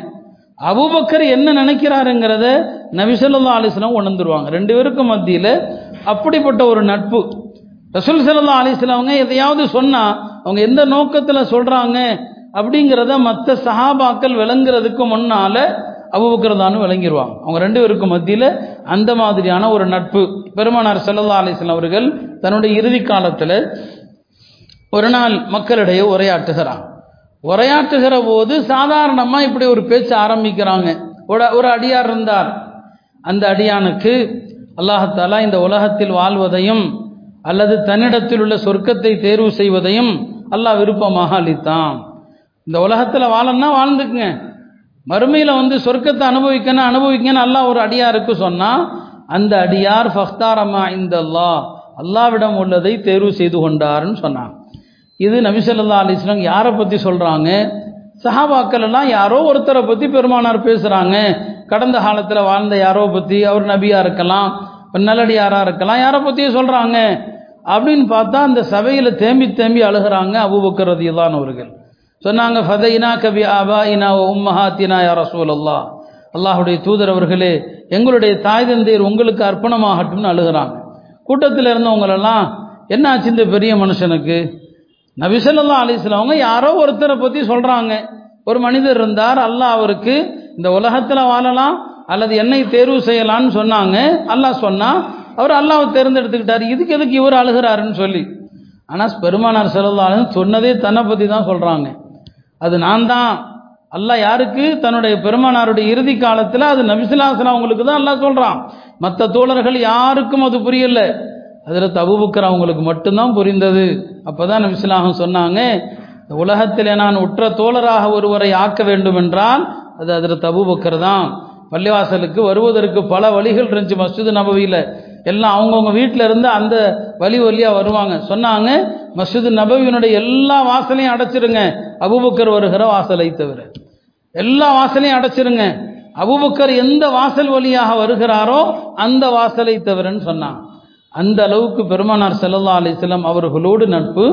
அபுபக்கர் என்ன நினைக்கிறாருங்கிறத நபிசல்லா அலிஸ்லாம் உணர்ந்துருவாங்க. ரெண்டு பேருக்கும் மத்தியில் அப்படிப்பட்ட ஒரு நட்பு. ரசூல் சல்லா அலிஸ்லாமங்க அவங்க எதையாவது சொன்னால் அவங்க எந்த நோக்கத்தில் சொல்கிறாங்க அப்படிங்கிறத மற்ற சஹாபாக்கள் விளங்குறதுக்கு முன்னால் அபுபக்கர் விளங்கிடுவாங்க அவங்க ரெண்டு பேருக்கும் மத்தியில் அந்த மாதிரியான ஒரு நட்பு. பெருமானார் சல்லா அலிஸ்லாம் அவர்கள் தன்னுடைய இறுதி காலத்தில் ஒரு நாள் மக்களிடையே உரையாற்றுகிறான் உரையாற்றுகிற போது சாதாரணமாக இப்படி ஒரு பேச்சு ஆரம்பிக்கிறாங்க. ஒரு அடியார் இருந்தார். அந்த அடியானுக்கு அல்லாஹாலா இந்த உலகத்தில் வாழ்வதையும் அல்லது தன்னிடத்தில் உள்ள சொர்க்கத்தை தேர்வு செய்வதையும் அல்லாஹ் விருப்பமாக அளித்தான். இந்த உலகத்தில் வாழன்னா வாழ்ந்துக்குங்க. மறுமையில் வந்து சொர்க்கத்தை அனுபவிக்கணும் அனுபவிக்கன்னு அல்லாஹ் ஒரு அடியாருக்கு சொன்னால் அந்த அடியார் ஃபஹ்தாரமா இந்த அல்லாஹ் அல்லாவிடம் உள்ளதை தேர்வு செய்து கொண்டார்னு சொன்னான் இது நபிசல்லா அலிஸ்லாம் யாரை பற்றி சொல்கிறாங்க சஹாபாக்கள் எல்லாம் யாரோ ஒருத்தரை பற்றி பெருமானார் பேசுகிறாங்க கடந்த காலத்தில் வாழ்ந்த யாரோ பற்றி அவர் நபியாக இருக்கலாம் நல்லடியாராக இருக்கலாம் யாரை பற்றியும் சொல்கிறாங்க அப்படின்னு பார்த்தா அந்த சபையில் தேம்பி தேம்பி அழுகிறாங்க அபுபக்கர் அவர்கள். சொன்னாங்க ஃபதைனா கபி ஆபா இனா உம்மஹாத்தினா யார் ரசூல் அல்லா அல்லாஹுடைய தூதர் அவர்களே எங்களுடைய தாய் தந்தையர் உங்களுக்கு அர்ப்பணமாகட்டும்னு அழுகிறாங்க. கூட்டத்தில் இருந்தவங்களெல்லாம் என்ன ஆச்சு இந்த பெரிய மனுஷனுக்கு? நபிசல்லா அலிஸ்லாம் அவங்க யாரோ ஒருத்தரை பற்றி சொல்கிறாங்க ஒரு மனிதர் இருந்தார் அல்லாஹ் அவருக்கு இந்த உலகத்தில் வாழலாம் அல்லது என்னை தேர்வு செய்யலான்னு சொன்னாங்க. அல்லாஹ் சொன்னால் அவர் அல்லாவை தேர்ந்தெடுத்துக்கிட்டார். இதுக்கு எதுக்கு இவர் அழுகிறாருன்னு சொல்லி. ஆனால் பெருமானார் செல்லல்லாலும் சொன்னதே தன்னை பற்றி தான் சொல்கிறாங்க அது நான் தான். அல்லாஹ் யாருக்கு? தன்னுடைய பெருமானாருடைய இறுதி காலத்தில் அது நபிசுல்லாசலாம் அவங்களுக்கு தான் அல்லாஹ் சொல்கிறான் மற்ற தோழர்கள் யாருக்கும் அது புரியலை. அதில் தபுபுக்கர் அவங்களுக்கு மட்டும்தான் புரிந்தது. அப்போ தான் சொன்னாங்க இந்த உலகத்தில் நான் உற்ற தோழராக ஒருவரை ஆக்க வேண்டும் என்றால் அது அதில் தபுபக்கர் தான். பள்ளிவாசலுக்கு வருவதற்கு பல வழிகள் இருந்துச்சு மஸ்ஜிது நபவியில். எல்லாம் அவங்கவுங்க வீட்டில் இருந்து அந்த வழி வழியாக வருவாங்க. சொன்னாங்க மஸ்ஜிது நபவியினுடைய எல்லா வாசலையும் அடைச்சிருங்க. அபுபக்கர் வருகிற வாசலை தவிர. எல்லா வாசலையும் அடைச்சிருங்க. அபுபக்கர் எந்த வாசல் வழியாக வருகிறாரோ அந்த வாசலை தவிரன்னு சொன்னாங்க. அந்த அளவுக்கு பெருமானார் செல்லல்லா அலிஸ்லாம் அவர்களோடு நட்பு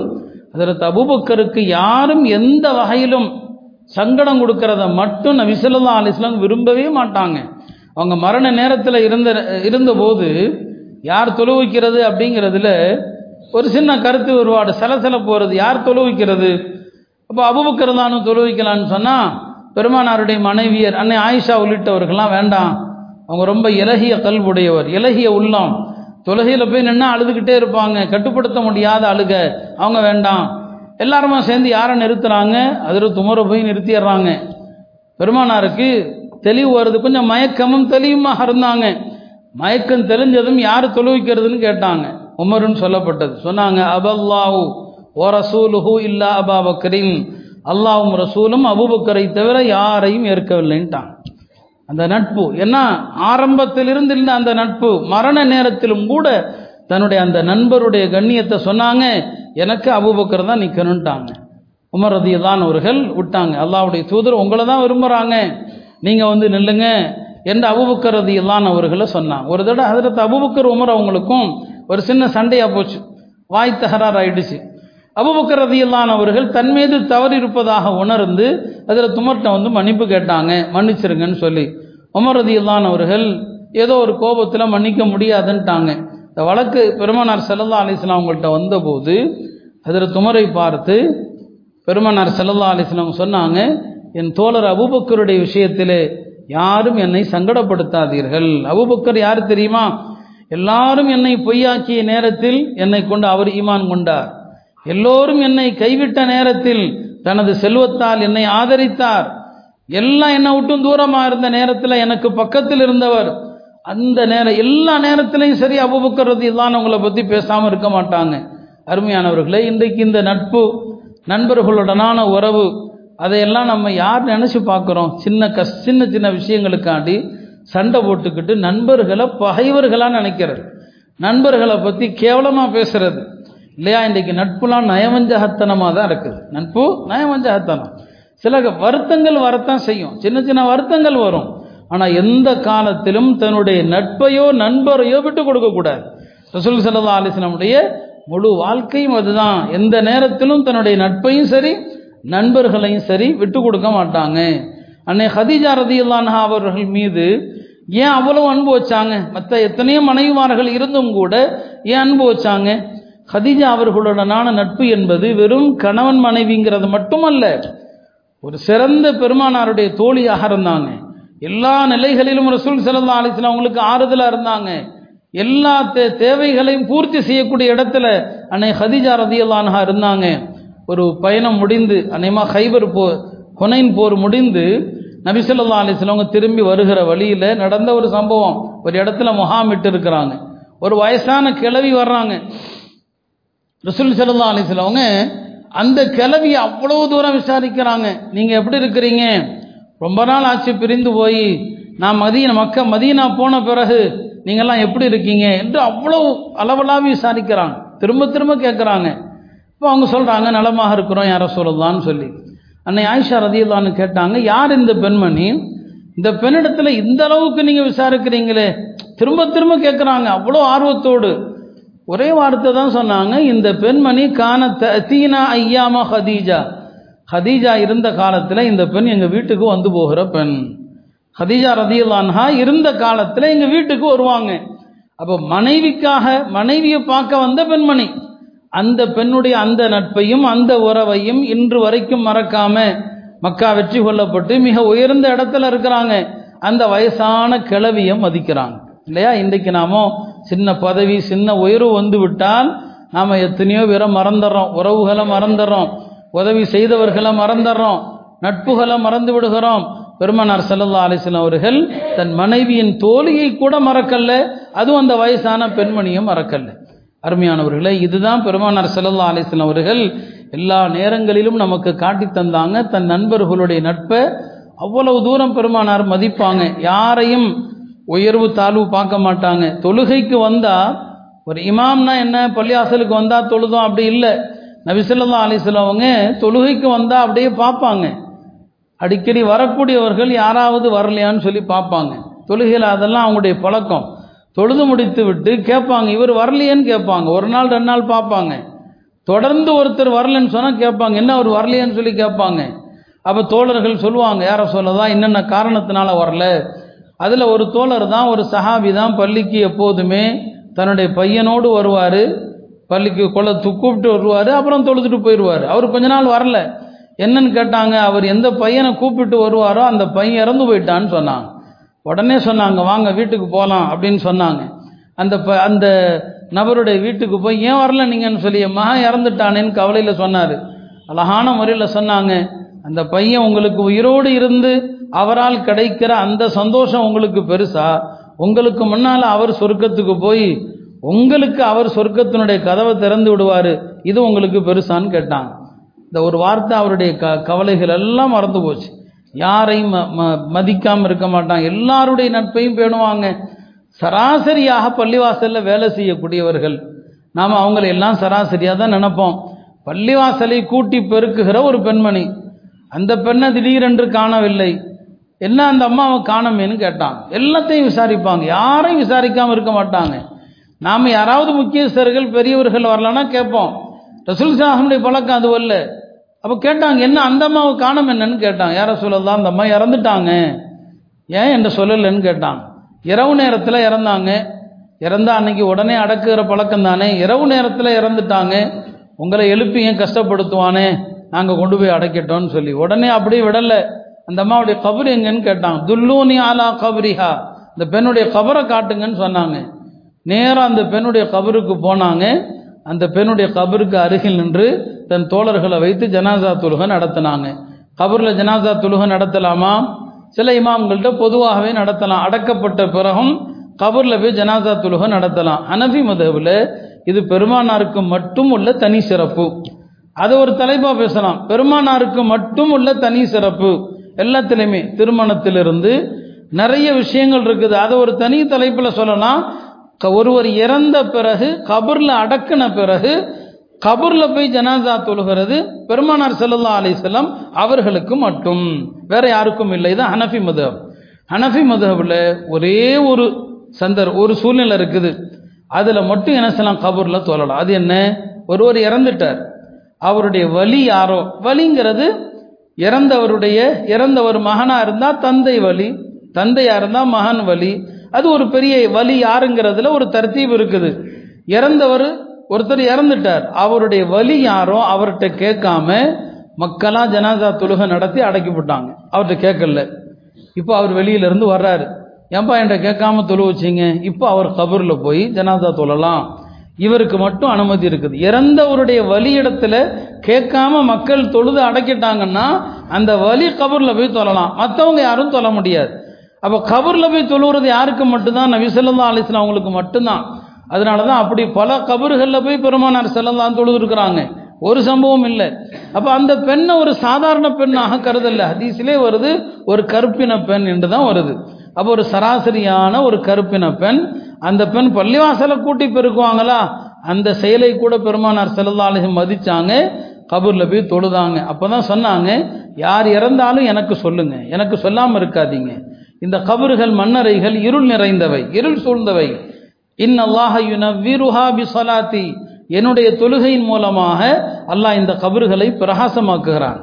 அதில் அபுபக்கருக்கு யாரும் எந்த வகையிலும் சங்கடம் கொடுக்கறத மட்டும் நபி சொல்லா அலிஸ்லாம் விரும்பவே மாட்டாங்க. அவங்க மரண நேரத்தில் இருந்த இருந்தபோது யார் தொழுவிக்கிறது அப்படிங்கிறதுல ஒரு சின்ன கருத்து ஒருவாடு சலசல போகிறது யார் தொழுவிக்கிறது அப்போ அபுபக்கர் தானும் தொழுவிக்கலான்னு சொன்னால் பெருமானாருடைய மனைவியர் அன்னை ஆயிஷா உள்ளிட்டவர்கள்லாம் வேண்டாம். அவங்க ரொம்ப இலகிய கல்வுடையவர் இலகிய உள்ளம். தொழுகையில் போய் நின்னா அழுதுகிட்டே இருப்பாங்க. கட்டுப்படுத்த முடியாத அழுக. அவங்க வேண்டாம். எல்லாருமா சேர்ந்து யாரை நிறுத்துறாங்க? அதில் துமரை போய் நிறுத்திடுறாங்க. பெருமானாருக்கு தெளிவு வருது. கொஞ்சம் மயக்கமும் தெளிவுமாக இருந்தாங்க. மயக்கம் தெளிஞ்சதும் யார் தொழுவிக்கிறதுன்னு கேட்டாங்க. உமருன்னு சொல்லப்பட்டது. சொன்னாங்க அபல்லாஹு ஓ ரசூலுஹூ இல்லா அபா பக்ரீம் அல்லாவும் ரசூலும் அபுபக்கரை தவிர யாரையும் ஏற்கவில்லைன்ட்டாங்க. அந்த நட்பு. ஏன்னா ஆரம்பத்திலிருந்து இருந்த அந்த நட்பு மரண நேரத்திலும் கூட தன்னுடைய அந்த நண்பருடைய கண்ணியத்தை சொன்னாங்க எனக்கு அபுபக்கர் தான் நிற்கணுன்ட்டாங்க உமர் ரதியதான் அவர்கள் விட்டாங்க. அல்லாவுடைய தூதர் உங்களை தான் விரும்புகிறாங்க நீங்கள் வந்து நில்லுங்க என்று அபுபக்கர் ரதியதான் அவர்களை சொன்னாங்க. ஒரு தடவை அதில் அபுபக்கர் உமர் அவங்களுக்கும் ஒரு சின்ன சண்டையாக போச்சு. வாய் தகராறு ஆயிடுச்சு அபுபக்கர் ரதியல்லான் அவர்கள் தன் மீது தவறு இருப்பதாக உணர்ந்து அதில் துமர்கிட்ட வந்து மன்னிப்பு கேட்டாங்க. மன்னிச்சிருங்கன்னு சொல்லி. உமர் அவர்கள் ஏதோ ஒரு கோபத்தில் மன்னிக்க முடியாதுன்ட்டாங்க. இந்த வழக்கு பெருமனார் செல்லல்லா அலிஸ்லாம் அவங்கள்ட்ட வந்தபோது அதில் துமரை பார்த்து பெருமனார் செல்லல்லா அலிஸ்லாம் சொன்னாங்க என் தோழர் அபுபக்கருடைய விஷயத்திலே யாரும் என்னை சங்கடப்படுத்தாதீர்கள். அபுபக்கர் யார் தெரியுமா? எல்லாரும் என்னை பொய்யாக்கிய நேரத்தில் என்னை கொண்டு அவர் ஈமான் கொண்டார். எல்லோரும் என்னை கைவிட்ட நேரத்தில் தனது செல்வத்தால் என்னை ஆதரித்தார். எல்லாம் என்னை விட்டும் தூரமாக இருந்த நேரத்தில் எனக்கு பக்கத்தில் இருந்தவர் அந்த நேரம் எல்லா நேரத்திலையும் சரி அபுபக்கரது இல்லான்னு உங்களை பற்றி பேசாமல் இருக்க மாட்டாங்க. அருமையானவர்களே இன்றைக்கு இந்த நட்பு நண்பர்களுடனான உறவு அதையெல்லாம் நம்ம யார் நினச்சி பார்க்குறோம்? சின்ன கஷ் சின்ன சின்ன விஷயங்களுக்காண்டி சண்டை போட்டுக்கிட்டு நண்பர்களை பகைவர்களாக நினைக்கிறது. நண்பர்களை பற்றி கேவலமாக பேசுறது. இல்லையா இன்றைக்கு நட்புலாம் நயவஞ்சகத்தனமாக தான் இருக்குது. நட்பு நயவஞ்சகத்தனம். சில வருத்தங்கள் வரத்தான் செய்யும். சின்ன சின்ன வருத்தங்கள் வரும். ஆனால் எந்த காலத்திலும் தன்னுடைய நட்பையோ நண்பரையோ விட்டு கொடுக்கக்கூடாது ரசூல் சல்லா அலிஸ்லாமுடைய முழு வாழ்க்கையும் அதுதான். எந்த நேரத்திலும் தன்னுடைய நட்பையும் சரி நண்பர்களையும் சரி விட்டு கொடுக்க மாட்டாங்க. அன்னை ஹதீஜா ரதியுல்லான்ஹா அவர்கள் மீது ஏன் அவ்வளவு அன்பு வச்சாங்க? மற்ற எத்தனையோ மனைவிமார்கள் இருந்தும் கூட ஏன் அன்பு வச்சாங்க? ஹதீஜா அவர்களுடனான நட்பு என்பது வெறும் கணவன் மனைவிங்கிறது மட்டுமல்ல ஒரு சிறந்த பெருமானாருடைய தோழியாக இருந்தாங்க. எல்லா நிலைகளிலும் ரசூல் சல்லா அலிஸ்லாம் அவங்களுக்கு ஆறுதலாக இருந்தாங்க. எல்லா தே தேவைகளையும் பூர்த்தி செய்யக்கூடிய இடத்துல அன்னை ஹதிஜா ரதியல்லான்ஹா இருந்தாங்க. ஒரு பயணம் முடிந்து அன்னைமா ஹைபர் போ ஹொனைன் போர் முடிந்து நபிசல்லா அலிஸ்லவங்க திரும்பி வருகிற வழியில் நடந்த ஒரு சம்பவம். ஒரு இடத்துல முகாமிட்டு இருக்கிறாங்க. ஒரு வயசான கிளவி வர்றாங்க. ரசூல் சல்லா அலிஸ்லவங்க அந்த கிழவி அவ்வளவு தூரம் விசாரிக்கிறாங்க. நீங்கள் எப்படி இருக்கிறீங்க? ரொம்ப நாள் ஆச்சு பிரிந்து போய். நான் மதீன மக்க மதியனா போன பிறகு நீங்கள்லாம் எப்படி இருக்கீங்க? என்று அவ்வளவு அளவலாக விசாரிக்கிறாங்க. திரும்ப திரும்ப கேட்குறாங்க. இப்போ அவங்க சொல்கிறாங்க நலமாக இருக்கிறோம் யாரை சொல்லலான்னு சொல்லி. அன்னை ஆயிஷா ரதியுல்லான்னு கேட்டாங்க யார் இந்த பெண்மணி? இந்த பெண்ணிடத்தில் இந்த அளவுக்கு நீங்கள் விசாரிக்கிறீங்களே? திரும்ப திரும்ப கேட்குறாங்க. அவ்வளோ ஆர்வத்தோடு. ஒரே வார்த்தை தான் சொன்னாங்க இந்த பெண்மணி கான தீனா ஐயாமா ஹதீஜா. ஹதீஜா இருந்த காலத்தில் இந்த பெண் எங்கள் வீட்டுக்கு வந்து போகிற பெண். ஹதீஜா ரதியுல்லான்ஹா இருந்த காலத்தில் எங்கள் வீட்டுக்கு வருவாங்க. அப்போ மனைவிக்காக மனைவியை பார்க்க வந்த பெண்மணி அந்த பெண்ணுடைய அந்த நட்பையும் அந்த உறவையும் இன்று வரைக்கும் மறக்காம மக்கா வெற்றி கொள்ளப்பட்டு மிக உயர்ந்த இடத்துல இருக்கிறாங்க. அந்த வயசான கிளவியை மதிக்கிறாங்க. இல்லையா? இன்றைக்கு நாமோ சின்ன பதவி சின்ன உயர்வு வந்து விட்டால் நாம் எத்தனையோ பேரை மறந்துடுறோம். உறவுகளை மறந்துடுறோம். உதவி செய்தவர்களை மறந்துடுறோம். நட்புகளை மறந்து விடுகிறோம். பெருமனார் செல்லல்லா அலிஸ்லாம் அவர்கள் தன் மனைவியின் தோழியை கூட மறக்கல்ல அதுவும் அந்த வயசான பெண்மணியும் மறக்கல்ல அருமையானவர்களே இதுதான் பெருமானார் செல்லல்லா அலிஸ்லாம் அவர்கள் எல்லா நேரங்களிலும் நமக்கு காட்டி தந்தாங்க. தன் நண்பர்களுடைய நட்பை அவ்வளவு தூரம் பெருமானார் மதிப்பாங்க. யாரையும் உயர்வு தாழ்வு பார்க்க மாட்டாங்க. தொழுகைக்கு வந்தா ஒரு இமாம்னா என்ன? பள்ளியாசலுக்கு வந்தா தொழுதும் அப்படி இல்லை. நபிசல்லா அலிசல்லவங்க அவங்க தொழுகைக்கு வந்தா அப்படியே பார்ப்பாங்க. அடிக்கடி வரக்கூடியவர்கள் யாராவது வரலையான்னு சொல்லி பார்ப்பாங்க. தொழுகையில் அதெல்லாம் அவங்களுடைய பழக்கம். தொழுது முடித்து விட்டு கேட்பாங்க இவர் வரலையேன்னு கேட்பாங்க. ஒரு நாள் ரெண்டு நாள் பார்ப்பாங்க. தொடர்ந்து ஒருத்தர் வரலன்னு சொன்னால் கேட்பாங்க என்ன அவர் வரலையேன்னு சொல்லி கேட்பாங்க. அப்போ தோழர்கள் சொல்லுவாங்க யாரை சொல்லதான் என்னென்ன காரணத்தினால வரல? அதில் ஒரு தோழர் தான் ஒரு சஹாபி தான் பள்ளிக்கு எப்போதுமே தன்னுடைய பையனோடு வருவார். பள்ளிக்கு கொலை கூப்பிட்டு வருவார் அப்புறம் தொழுதுட்டு போயிடுவார் அவர் கொஞ்ச நாள் வரல. என்னன்னு கேட்டாங்க அவர் எந்த பையனை கூப்பிட்டு வருவாரோ அந்த பையன் இறந்து போயிட்டான்னு சொன்னாங்க. உடனே சொன்னாங்க வாங்க வீட்டுக்கு போகலாம் அப்படின்னு சொன்னாங்க. அந்த ப அந்த நபருடைய வீட்டுக்கு போய் ஏன் வரல நீங்கன்னு சொல்லி மகன் இறந்துட்டானேன்னு கவலையில் சொன்னார். அழகான முறையில் சொன்னாங்க. அந்த பையன் உங்களுக்கு உயிரோடு இருந்து அவரால் கிடைக்கிற அந்த சந்தோஷம் உங்களுக்கு பெருசா? உங்களுக்கு முன்னால் அவர் சொர்க்கத்துக்கு போய் உங்களுக்கு அவர் சொர்க்கத்தினுடைய கதவை திறந்து விடுவார். இது உங்களுக்கு பெருசான்னு கேட்டாங்க. இந்த ஒரு வார்த்தை அவருடைய க கவலைகள் எல்லாம் மறந்து போச்சு. யாரையும் ம ம மதிக்காமல் இருக்க மாட்டாங்க. எல்லாருடைய நட்பையும் பேணுவாங்க. சராசரியாக பள்ளிவாசலில் வேலை செய்யக்கூடியவர்கள். நாம் அவங்கள எல்லாம் சராசரியாக தான் நினைப்போம். பள்ளிவாசலை கூட்டி பெருக்குகிற ஒரு பெண்மணி. அந்த பெண்ணை திடீரென்று காணவில்லை. என்ன அந்த அம்மாவை காணமேன்னு கேட்டாங்க. எல்லாத்தையும் விசாரிப்பாங்க. யாரையும் விசாரிக்காமல் இருக்க மாட்டாங்க. நாம் யாராவது முக்கியஸ்தர்கள் பெரியவர்கள் வரலன்னா கேட்போம். ரசூல் சாஹனுடைய பழக்கம் அது வரல. அப்போ கேட்டாங்க என்ன அந்த அம்மாவை காணம் என்னன்னு கேட்டாங்க. யாரை சொல்லலாம் அந்த அம்மா இறந்துட்டாங்க. ஏன் என்ன சொல்லலைன்னு கேட்டாங்க. இரவு நேரத்தில் இறந்தாங்க. இறந்தா அன்னைக்கு உடனே அடக்குகிற பழக்கம் தானே. இரவு நேரத்தில் இறந்துட்டாங்க. உங்களை எழுப்பி ஏன் கஷ்டப்படுத்துவானே? நாங்கள் கொண்டு போய் அடைக்கட்டோம்னு சொல்லி. உடனே அப்படியே விடலை. அந்த அம்மாவுடைய கபர் எங்கன்னு கேட்டாங்க துல்லூனி ஆலா கபரிஹா. இந்த பெண்ணுடைய கபரை காட்டுங்கன்னு சொன்னாங்க. நேராக அந்த பெண்ணுடைய கபருக்கு போனாங்க. அந்த பெண்ணுடைய கபருக்கு அருகில் நின்று தன் தோழர்களை வைத்து ஜனாசா தொழுகை நடத்தினாங்க. கபரில் ஜனாசா தொழுகை நடத்தலாமா? சில இமாம்கள்ட்ட பொதுவாகவே நடத்தலாம். அடக்கப்பட்ட பிறகும் கபரில் போய் ஜனாசா தொழுகை நடத்தலாம். அனபி மதவில் இது பெருமானாருக்கு மட்டும் உள்ள தனி சிறப்பு. அது ஒரு தலைப்பாக பேசலாம். பெருமானாருக்கு மட்டும் உள்ள தனி சிறப்பு. எல்லாத்துலேயுமே திருமணத்திலிருந்து நிறைய விஷயங்கள் இருக்குது. அதை ஒரு தனி தலைப்பில் சொல்லலாம். ஒருவர் இறந்த பிறகு கபரில் அடக்கின பிறகு கபூரில் போய் ஜனாசா தொழுகிறது. பெருமானார் செல்லல்லா அலிசல்லாம் அவர்களுக்கு மட்டும். வேற யாருக்கும் இல்லை. இது ஹனஃபி மதம் ஹனஃபி மதுஹபில் ஒரே ஒரு சந்தர் ஒரு சூழ்நிலை இருக்குது. அதில் மட்டும் என்ன செய்யலாம்? கபூரில் தொழலாம். அது என்ன? ஒருவர் இறந்துட்டார். அவருடைய வலி யாரோ? வலிங்கிறது இறந்தவருடைய இறந்தவர் மகனாக இருந்தால் தந்தை வலி தந்தையாக இருந்தால் மகன் வலி. அது ஒரு பெரிய வலி யாருங்கிறதுல ஒரு தர்த்தீப் இருக்குது. இறந்தவர் ஒருத்தர் இறந்துட்டார். அவருடைய வலி யாரோ அவர்கிட்ட கேட்காம மக்களாக ஜனாதா தொழுகை நடத்தி அடக்கி போட்டாங்க அவர்கிட்ட கேட்கல. இப்போ அவர் வெளியிலேருந்து வர்றாரு. ஏன்பா என்கிட்ட கேட்காம தொழு வச்சிங்க? இப்போ அவர் கபூரில் போய் ஜனாதா தொழலாம். இவருக்கு மட்டும் அனுமதி இருக்குது. இறந்தவருடைய வலி இடத்துல கேட்காம மக்கள் தொழுது அடக்கிட்டாங்கன்னா அந்த வலி கபூரில் போய் தொழலாம். மற்றவங்க யாரும் தொழ முடியாது. அப்போ கபூரில் போய் தொழுகிறது யாருக்கு மட்டும்தான்? நபி சொல்லா அலிஸ்லாம் அவங்களுக்கு மட்டும்தான். அதனால தான் அப்படி பல கபறுகளில் போய் பெருமானார் செல்லலாம் தொழுதுருக்குறாங்க. ஒரு சம்பவம் இல்லை. அப்போ அந்த பெண்ணை ஒரு சாதாரண பெண்ணாக கருதல்ல ஹதீஸிலே வருது ஒரு கருப்பின பெண் என்று தான் வருது. அப்போ ஒரு சராசரியான ஒரு கருப்பின பெண் அந்த பெண் பள்ளிவாசலை கூட்டி பெருக்குவாங்களா? அந்த செயலை கூட பெருமானார் செல்லல்லாலும் மதிச்சாங்க கபூரில் போய் தொழுதாங்க. அப்போ தான் சொன்னாங்க யார் இறந்தாலும் எனக்கு சொல்லுங்க. எனக்கு சொல்லாமல் இருக்காதீங்க. இந்த கபறுகள் மன்னரைகள் இருள் நிறைந்தவை இருள் சூழ்ந்தவை. இன் அல்லாஹ என்னுடைய தொழுகையின் மூலமாக அல்லாஹ் இந்த கபறுகளை பிரகாசமாக்குகிறான்.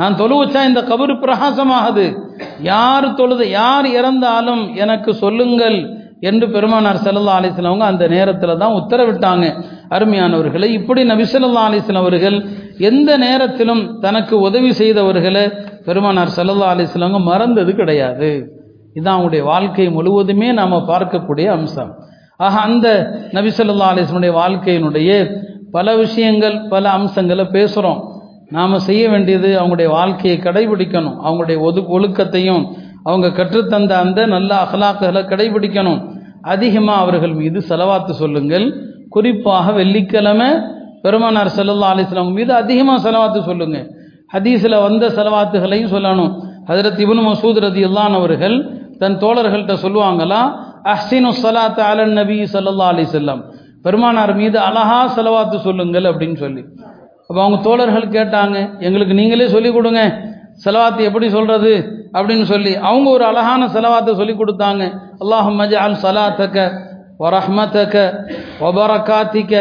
நான் தொழு வச்சா இந்த கபரு பிரகாசமாகுது. யார் தொழுது யார் இறந்தாலும் எனக்கு சொல்லுங்கள். என்று பெருமானார் செல்லல்லா அலிஸ்லாம் அவங்க அந்த நேரத்தில் தான் உத்தரவிட்டாங்க. அருமையானவர்களை இப்படி நபி சொல்லா அலிஸ்லாம் அவர்கள் எந்த நேரத்திலும் தனக்கு உதவி செய்தவர்களை பெருமானார் செல்லல்லா அலிஸ்லாம் மறந்தது கிடையாது. இதுதான் அவங்களுடைய வாழ்க்கை முழுவதுமே நாம் பார்க்கக்கூடிய அம்சம். ஆக அந்த நபி சொல்லா அலிஸ்லனுடைய வாழ்க்கையினுடைய பல விஷயங்கள் பல அம்சங்களை பேசுகிறோம் நாம் செய்ய வேண்டியது அவங்களுடைய வாழ்க்கையை கடைபிடிக்கணும். அவங்களுடைய ஒது ஒழுக்கத்தையும் அவங்க கற்றுத்தந்த அந்த நல்ல அகலாக்குகளை கடைபிடிக்கணும். அதிகமாக அவர்கள் மீது செலவாத்து சொல்லுங்கள். குறிப்பாக வெள்ளிக்கிழமை பெருமானார் செல்லல்லா அலிஸ்லாம் மீது அதிகமாக செலவாத்து சொல்லுங்கள். ஹதீஸில் வந்த செலவாத்துகளையும் சொல்லணும். ஹதரத் இபுன் மசூத் ரதி அல்லான் அவர்கள் தன் தோழர்கள்ட்ட சொல்லுவாங்களா அஹ்சினு சலாத் அலன் நபி சல்லா அலி செல்லம் பெருமானார் மீது அழகா செலவாத்து சொல்லுங்கள் அப்படின்னு சொல்லி. அப்போ அவங்க தோழர்கள் கேட்டாங்க எங்களுக்கு நீங்களே சொல்லிக் கொடுங்க. செலவாத்து எப்படி சொல்றது அப்படின்னு சொல்லி அவங்க ஒரு அழகான செலவாத்தை சொல்லி கொடுத்தாங்க. அல்லாஹு மஜால் சலாத்தக்க வரஹ்மத்தக்க ஒபரகாத்திக்க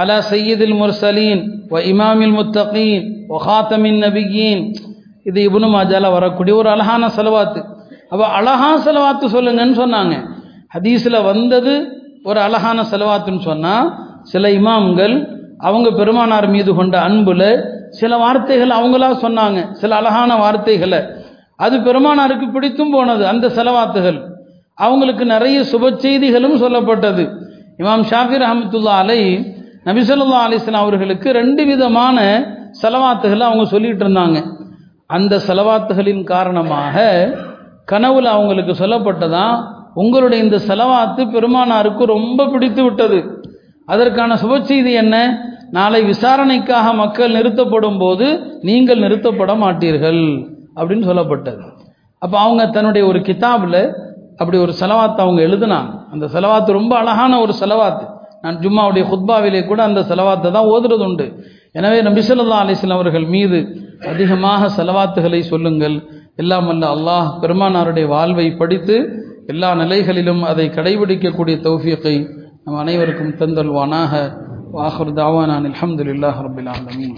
அலா சையீதில் முர்சலீன் ஒ இமாமில் முத்தகீன் வ ஹாத்தமின் நபிகீன் இது இபுனு மாஜால வரக்கூடிய ஒரு அழகான செலவாத்து. அப்போ அழகா செலவாத்து சொல்லுங்கன்னு சொன்னாங்க. ஹதீஸில் வந்தது ஒரு அழகான செலவாத்துன்னு சொன்னால் சில இமாம்கள் அவங்க பெருமானார் மீது கொண்ட அன்புல சில வார்த்தைகள் அவங்களா சொன்னாங்க. சில அழகான வார்த்தைகளை. அது பெருமானாருக்கு பிடித்தும் போனது அந்த செலவாத்துகள். அவங்களுக்கு நிறைய சுப செய்திகளும் சொல்லப்பட்டது. இமாம் ஷாஃபிர் அஹமத்துல்லா அலை நபிசல்லா அலிஸ்லாம் அவர்களுக்கு ரெண்டு விதமான செலவாத்துகளை அவங்க சொல்லிட்டு இருந்தாங்க. அந்த செலவாத்துகளின் காரணமாக கனவுல அவங்களுக்கு சொல்லப்பட்டதா உங்களுடைய இந்த செலவாத்து பெருமானாருக்கு ரொம்ப பிடித்து விட்டது. அதற்கான சுப செய்தி என்ன? நாளை விசாரணைக்காக மக்கள் நிறுத்தப்படும் போது நீங்கள் நிறுத்தப்பட மாட்டீர்கள் அப்படின்னு சொல்லப்பட்டது. அப்போ அவங்க தன்னுடைய ஒரு கிதாபில் அப்படி ஒரு செலவாத்தை அவங்க எழுதுனாங்க. அந்த செலவாத்து ரொம்ப அழகான ஒரு செலவாத்து. நான் ஜும்மாவுடைய ஹுத்பாவிலே கூட அந்த செலவாத்தை தான் ஓதுறது உண்டு எனவே நபிசல்லா அலிஸ்லாம் அவர்கள் மீது அதிகமாக செலவாத்துகளை சொல்லுங்கள். எல்லாம் அல்ல அல்லாஹ் பெருமானாருடைய வாழ்வை படித்து எல்லா நிலைகளிலும் அதை கடைபிடிக்கக்கூடிய தௌஃபியத்தை நம் அனைவருக்கும் தந்தல்வானாக. وآخر دعوانا أن الحمد لله رب العالمين.